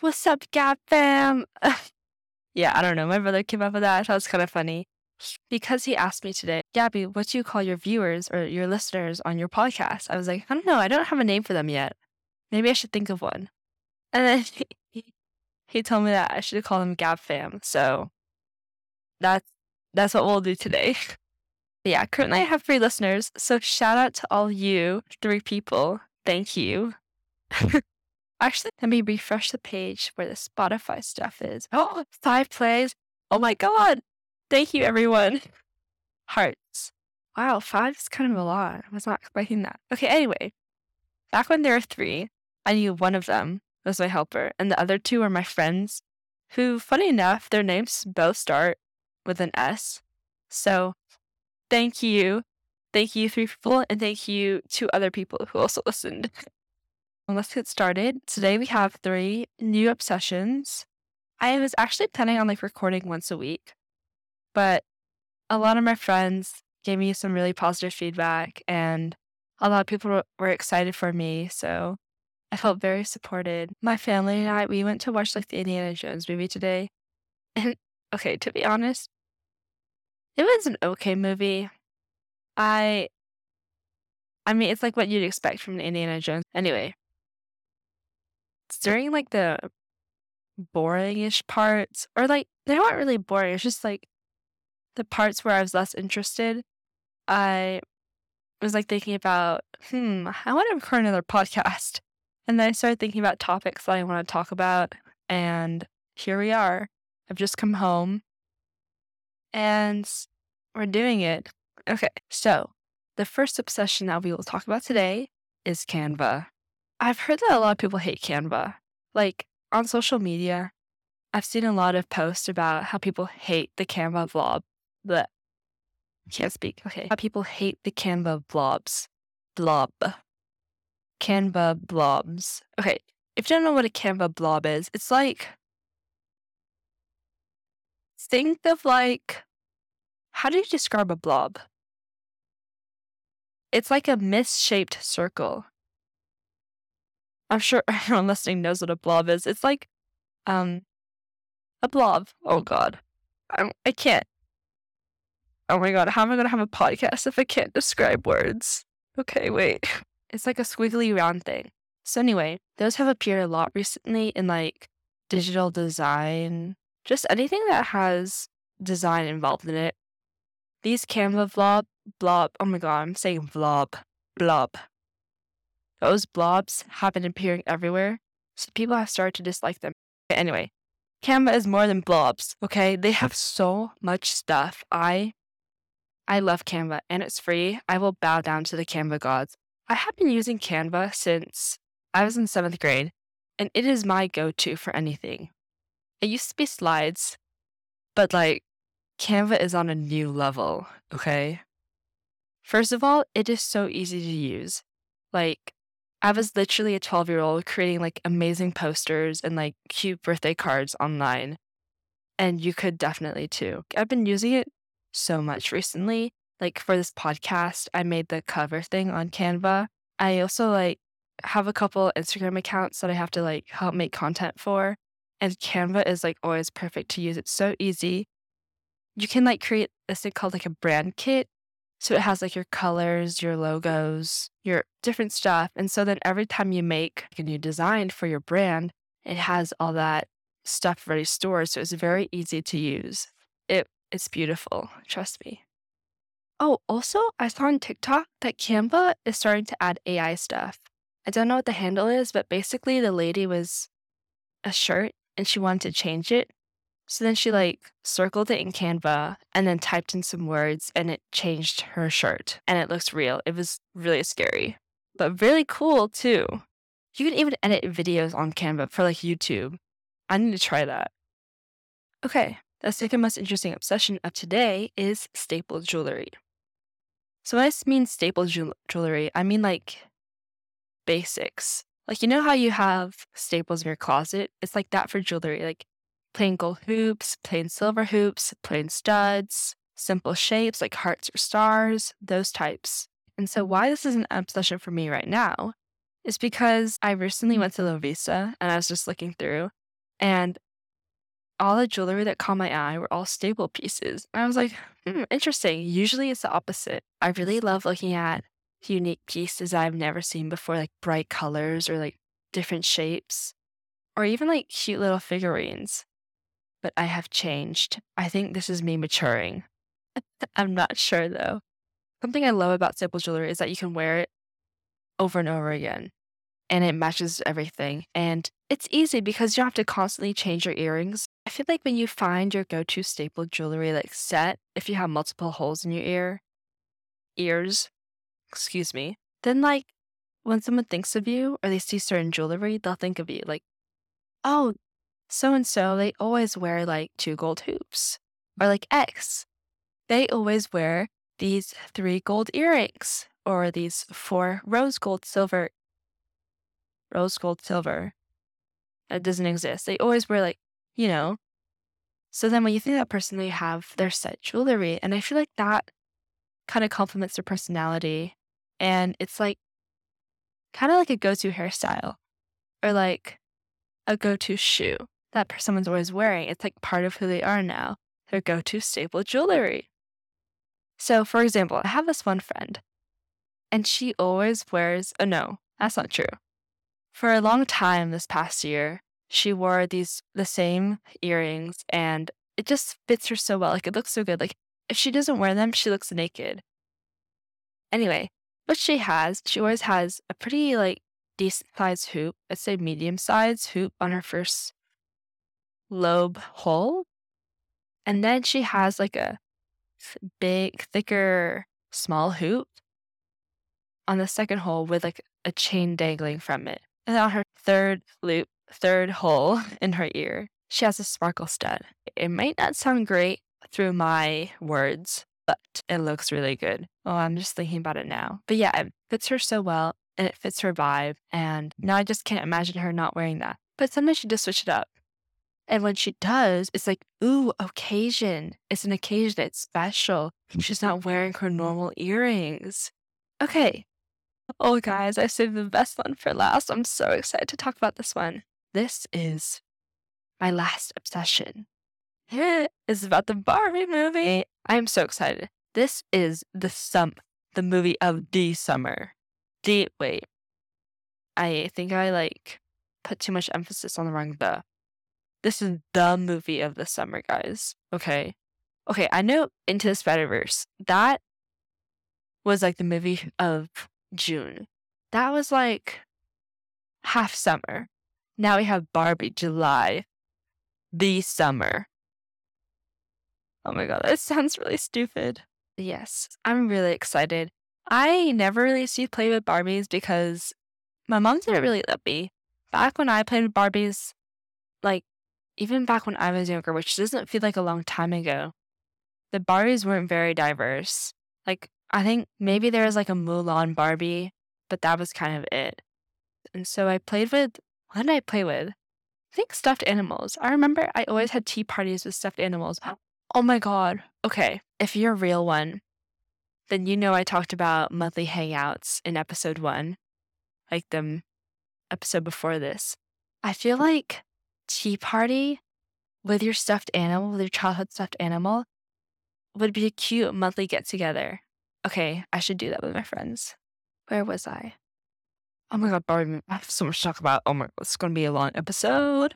What's up, Gab fam? yeah, I don't know. My brother came up with that. I thought it was kind of funny because he asked me today, Gabby, what do you call your viewers or your listeners on your podcast? I was like, I don't know. I don't have a name for them yet. Maybe I should think of one. And then he, he told me that I should call them Gab fam. So that's that's what we'll do today. yeah, currently I have three listeners. So shout out to all you three people. Thank you. Actually, let me refresh the page where the Spotify stuff is. Oh, five plays. Oh my God. Thank you, everyone. Hearts. Wow, five is kind of a lot. I was not expecting that. Okay, anyway, back when there were three, I knew one of them was my helper, and the other two were my friends, who, funny enough, their names both start with an S. So, thank you. Thank you, three people, and thank you to other people who also listened. Let's get started. Today we have three new obsessions. I was actually planning on like recording once a week, but a lot of my friends gave me some really positive feedback and a lot of people were excited for me. So I felt very supported. My family and I, we went to watch like the Indiana Jones movie today. And okay, to be honest, it was an okay movie. I I mean, it's like what you'd expect from an Indiana Jones. Anyway, during like the boringish parts, or like they weren't really boring. It's just like the parts where I was less interested. I was like thinking about, hmm, I want to record another podcast. And then I started thinking about topics that I want to talk about. And here we are. I've just come home and we're doing it. Okay, so the first obsession that we will talk about today is Canva. I've heard that a lot of people hate Canva. Like on social media, I've seen a lot of posts about how people hate the Canva blob. But can't speak. Okay. How people hate the Canva blobs. Blob. Canva blobs. Okay. If you don't know what a Canva blob is, it's like think of like how do you describe a blob? It's like a misshaped circle. I'm sure everyone listening knows what a blob is. It's like um a blob. Oh god. I'm I can't. Oh my god, how am I gonna have a podcast if I can't describe words? Okay, wait. It's like a squiggly round thing. So anyway, those have appeared a lot recently in like digital design, just anything that has design involved in it. These Canva blob blob oh my god, I'm saying blob. Blob. Those blobs have been appearing everywhere, so people have started to dislike them. Anyway, Canva is more than blobs, okay? They have so much stuff. I I love Canva and it's free. I will bow down to the Canva gods. I have been using Canva since I was in 7th grade, and it is my go-to for anything. It used to be slides, but like Canva is on a new level, okay? First of all, it is so easy to use. Like I was literally a 12 year old creating like amazing posters and like cute birthday cards online. And you could definitely too. I've been using it so much recently. Like for this podcast, I made the cover thing on Canva. I also like have a couple Instagram accounts that I have to like help make content for. And Canva is like always perfect to use. It's so easy. You can like create this thing called like a brand kit so it has like your colors, your logos, your different stuff. And so then every time you make a new design for your brand, it has all that stuff ready stored. So it's very easy to use. It it's beautiful. Trust me. Oh, also, I saw on TikTok that Canva is starting to add AI stuff. I don't know what the handle is, but basically the lady was a shirt and she wanted to change it. So then she like circled it in Canva and then typed in some words and it changed her shirt and it looks real. It was really scary, but really cool too. You can even edit videos on Canva for like YouTube. I need to try that. Okay, the second most interesting obsession of today is staple jewelry. So when I mean staple jewelry, I mean like basics. Like you know how you have staples in your closet? It's like that for jewelry. Like plain gold hoops, plain silver hoops, plain studs, simple shapes like hearts or stars, those types. And so, why this is an obsession for me right now is because I recently went to Lovisa and I was just looking through and all the jewelry that caught my eye were all staple pieces. And I was like, hmm, interesting. Usually it's the opposite. I really love looking at unique pieces I've never seen before, like bright colors or like different shapes, or even like cute little figurines. But I have changed. I think this is me maturing. I'm not sure though. Something I love about staple jewelry is that you can wear it over and over again and it matches everything. And it's easy because you don't have to constantly change your earrings. I feel like when you find your go to staple jewelry like set, if you have multiple holes in your ear, ears, excuse me, then like when someone thinks of you or they see certain jewelry, they'll think of you like, oh, so and so, they always wear like two gold hoops. Or like X, they always wear these three gold earrings or these four rose gold silver rose gold silver. That doesn't exist. They always wear like, you know. So then when you think that person, they have their set jewelry. And I feel like that kind of complements their personality. And it's like kind of like a go to hairstyle or like a go to shoe that someone's always wearing. It's like part of who they are now, their go to staple jewelry. So, for example, I have this one friend and she always wears, oh no, that's not true. For a long time this past year, she wore these the same earrings and it just fits her so well. Like it looks so good. Like if she doesn't wear them, she looks naked. Anyway, what she has, she always has a pretty like decent sized hoop. I'd say medium sized hoop on her first lobe hole. And then she has like a big, thicker, small hoop on the second hole with like a chain dangling from it. And on her third loop, third hole in her ear, she has a sparkle stud. It might not sound great through my words, but it looks really good. Oh, I'm just thinking about it now. But yeah, it fits her so well and it fits her vibe. And now I just can't imagine her not wearing that. But sometimes she just switch it up. And when she does, it's like, ooh, occasion. It's an occasion. It's special. Mm. She's not wearing her normal earrings. Okay, Oh, guys, I saved the best one for last. I'm so excited to talk about this one. This is my last obsession. It is about the Barbie movie. I am so excited. This is the sum, the movie of the summer. The wait, I think I like put too much emphasis on the wrong the. This is the movie of the summer, guys. Okay, okay. I know Into the Spider Verse. That was like the movie of June. That was like half summer. Now we have Barbie, July, the summer. Oh my god, that sounds really stupid. Yes, I'm really excited. I never really used to play with Barbies because my mom didn't really let me. Back when I played with Barbies, like even back when I was younger, which doesn't feel like a long time ago, the Barbies weren't very diverse. Like I think maybe there was like a Mulan Barbie, but that was kind of it. And so I played with, what did I play with? I think stuffed animals. I remember I always had tea parties with stuffed animals. Oh my God. Okay. If you're a real one, then you know I talked about monthly hangouts in episode one, like the episode before this. I feel like tea party with your stuffed animal, with your childhood stuffed animal, would be a cute monthly get together. Okay, I should do that with my friends. Where was I? Oh my god, Barbie, I have so much to talk about. Oh my god, it's gonna be a long episode.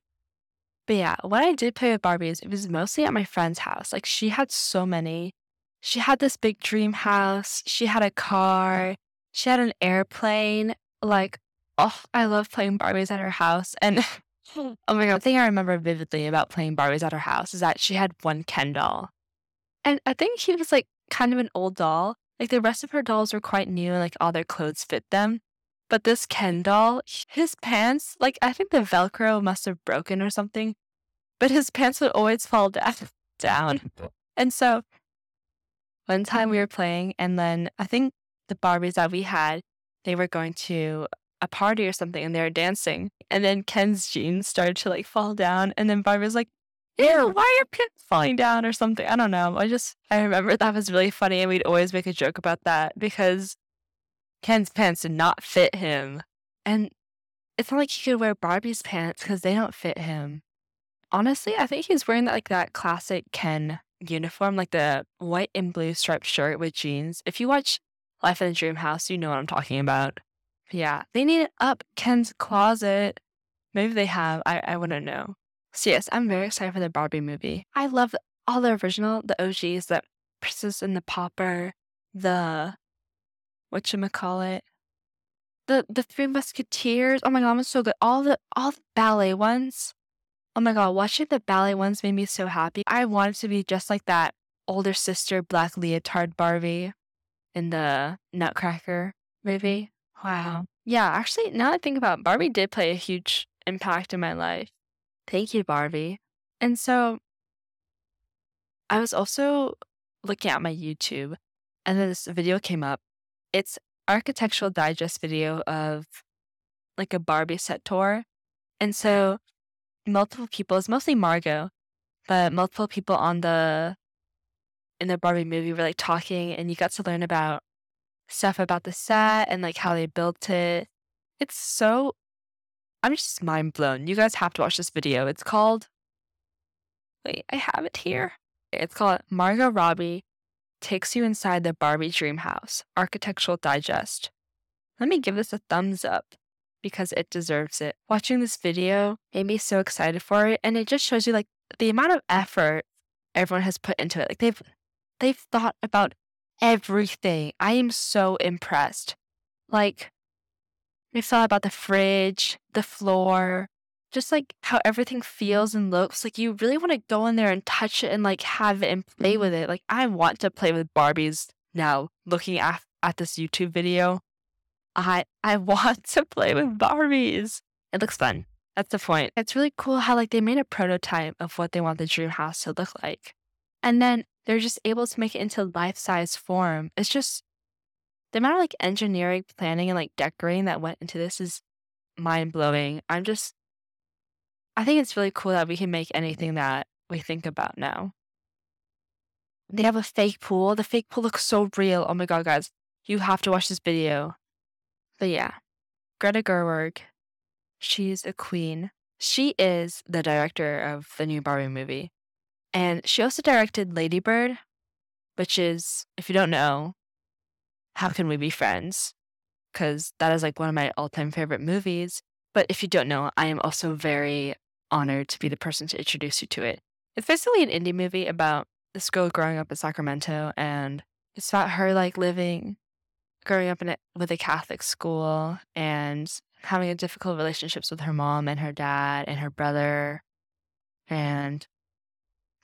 But yeah, when I did play with Barbies, it was mostly at my friend's house. Like she had so many. She had this big dream house. She had a car. She had an airplane. Like, oh, I love playing Barbies at her house. And oh my god, the thing I remember vividly about playing Barbies at her house is that she had one Ken doll. And I think he was like kind of an old doll. Like the rest of her dolls were quite new and like all their clothes fit them. But this Ken doll, his pants, like I think the Velcro must have broken or something, but his pants would always fall down. And so one time we were playing, and then I think the Barbies that we had, they were going to a party or something and they were dancing. And then Ken's jeans started to like fall down. And then Barbie was like, ew, why are your pants falling down or something? I don't know. I just, I remember that was really funny. And we'd always make a joke about that because Ken's pants did not fit him. And it's not like he could wear Barbie's pants because they don't fit him. Honestly, I think he's wearing that like that classic Ken uniform, like the white and blue striped shirt with jeans. If you watch Life in the Dream House, you know what I'm talking about. Yeah, they need to up Ken's closet. Maybe they have. I, I wouldn't know. So yes, I'm very excited for the Barbie movie. I love all the original, the OGs, the Princess and the Pauper, the what you call it, the the Three Musketeers. Oh my god, it's so good. All the all the ballet ones. Oh my god, watching the ballet ones made me so happy. I wanted to be just like that older sister black leotard Barbie in the Nutcracker movie. Wow. Yeah, actually, now I think about it, Barbie did play a huge impact in my life. Thank you, Barbie. And so I was also looking at my YouTube and then this video came up. It's architectural digest video of like a Barbie set tour. And so multiple people, it's mostly Margot, but multiple people on the in the Barbie movie were like talking and you got to learn about stuff about the set and like how they built it. It's so I'm just mind blown. You guys have to watch this video. It's called Wait, I have it here. It's called Margot Robbie takes you inside the Barbie dream house, Architectural Digest. Let me give this a thumbs up because it deserves it. Watching this video made me so excited for it and it just shows you like the amount of effort everyone has put into it. Like they've they've thought about everything. I am so impressed. Like they thought about the fridge, the floor, just like how everything feels and looks. Like you really want to go in there and touch it and like have it and play mm-hmm. with it. Like I want to play with Barbies now. Looking at at this YouTube video, I I want to play with Barbies. It looks fun. That's the point. It's really cool how like they made a prototype of what they want the dream house to look like. And then they're just able to make it into life size form. It's just the amount of like engineering, planning, and like decorating that went into this is mind blowing. I'm just I think it's really cool that we can make anything that we think about now. They have a fake pool. The fake pool looks so real. Oh my god, guys. You have to watch this video. But yeah, Greta Gerwig, she's a queen. She is the director of the new Barbie movie. And she also directed Lady Bird, which is, if you don't know, How Can We Be Friends? Because that is like one of my all time favorite movies. But if you don't know, I am also very honored to be the person to introduce you to it. It's basically an indie movie about this girl growing up in Sacramento, and it's about her like living, growing up in a, with a Catholic school, and having a difficult relationships with her mom and her dad and her brother, and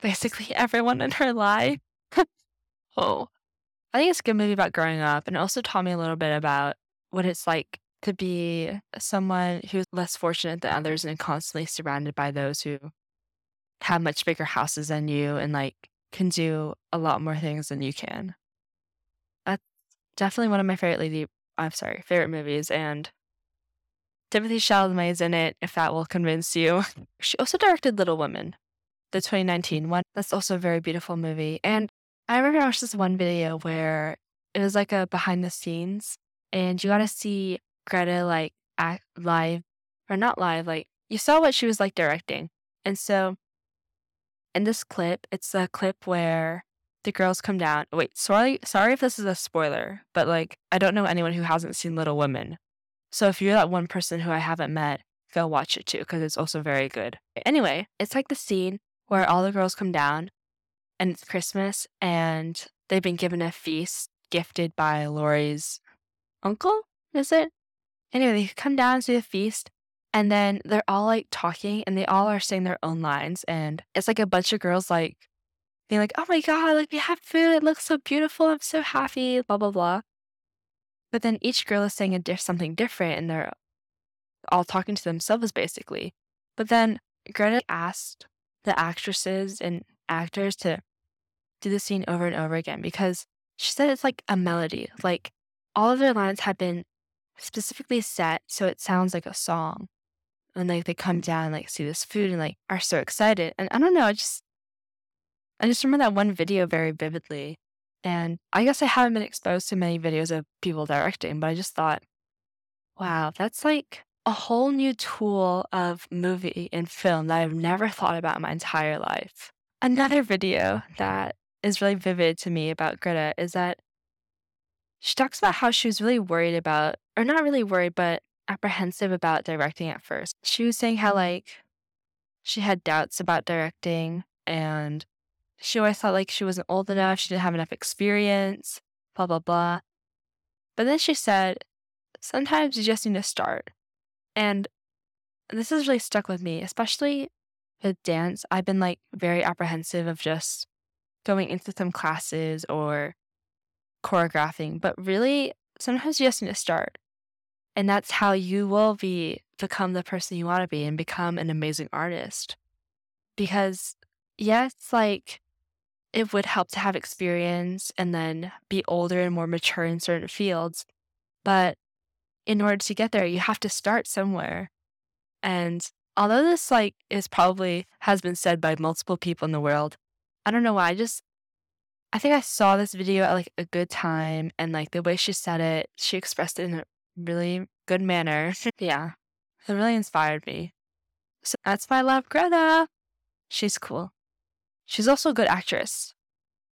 basically everyone in her life. oh, I think it's a good movie about growing up, and it also taught me a little bit about what it's like to be someone who's less fortunate than others and constantly surrounded by those who have much bigger houses than you and like can do a lot more things than you can. That's definitely one of my favorite lady I'm sorry, favorite movies and Timothée Chalamet is in it, if that will convince you. She also directed Little Women, the 2019 one. That's also a very beautiful movie. And I remember I watched this one video where it was like a behind the scenes, and you got to see Greta like act live or not live, like you saw what she was like directing. And so in this clip, it's a clip where the girls come down. Wait, sorry sorry if this is a spoiler, but like I don't know anyone who hasn't seen Little Women. So if you're that one person who I haven't met, go watch it too, because it's also very good. Anyway, it's like the scene where all the girls come down and it's Christmas and they've been given a feast gifted by Laurie's uncle, is it? Anyway, they come down to the feast and then they're all like talking and they all are saying their own lines. And it's like a bunch of girls like being like, oh my God, like we have food. It looks so beautiful. I'm so happy, blah, blah, blah. But then each girl is saying a diff- something different and they're all talking to themselves basically. But then Greta asked the actresses and actors to do the scene over and over again because she said it's like a melody. Like all of their lines have been specifically set so it sounds like a song. And like they come down and like see this food and like are so excited. And I don't know, I just I just remember that one video very vividly. And I guess I haven't been exposed to many videos of people directing, but I just thought Wow, that's like a whole new tool of movie and film that I've never thought about in my entire life. Another video that is really vivid to me about Greta is that she talks about how she was really worried about, or not really worried, but apprehensive about directing at first. She was saying how, like, she had doubts about directing and she always thought like she wasn't old enough, she didn't have enough experience, blah, blah, blah. But then she said, sometimes you just need to start. And this has really stuck with me, especially with dance. I've been like very apprehensive of just going into some classes or choreographing, but really sometimes you just need to start. And that's how you will be become the person you want to be and become an amazing artist. Because yes, like it would help to have experience and then be older and more mature in certain fields. But in order to get there, you have to start somewhere. And although this like is probably has been said by multiple people in the world, I don't know why. I just I think I saw this video at like a good time and like the way she said it, she expressed it in a really good manner. yeah. It really inspired me. So that's I love Greta. She's cool. She's also a good actress.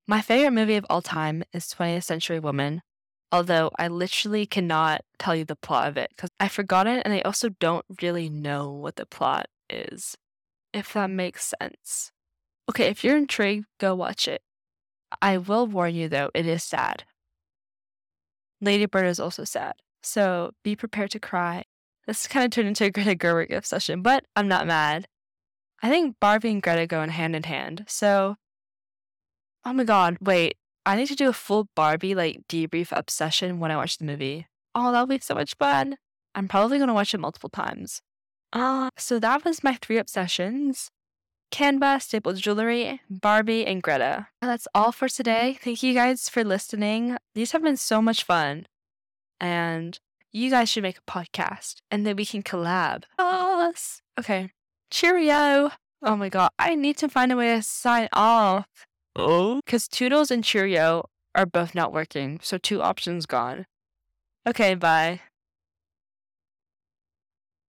My favorite movie of all time is 20th Century Woman, although I literally cannot tell you the plot of it because I forgot it and I also don't really know what the plot is, if that makes sense. Okay, if you're intrigued, go watch it. I will warn you though, it is sad. Lady Bird is also sad, so be prepared to cry. This kind of turned into a Greta Gerwig obsession, but I'm not mad. I think Barbie and Greta go in hand in hand, so. Oh my god, wait, I need to do a full Barbie like debrief obsession when I watch the movie. Oh, that'll be so much fun. I'm probably going to watch it multiple times. Ah, uh, so that was my three obsessions. Canva, Staple Jewelry, Barbie, and Greta. That's all for today. Thank you guys for listening. These have been so much fun. And you guys should make a podcast and then we can collab. Us. Okay. Cheerio. Oh my god. I need to find a way to sign off. Oh? Because Toodles and Cheerio are both not working, so two options gone. Okay, bye.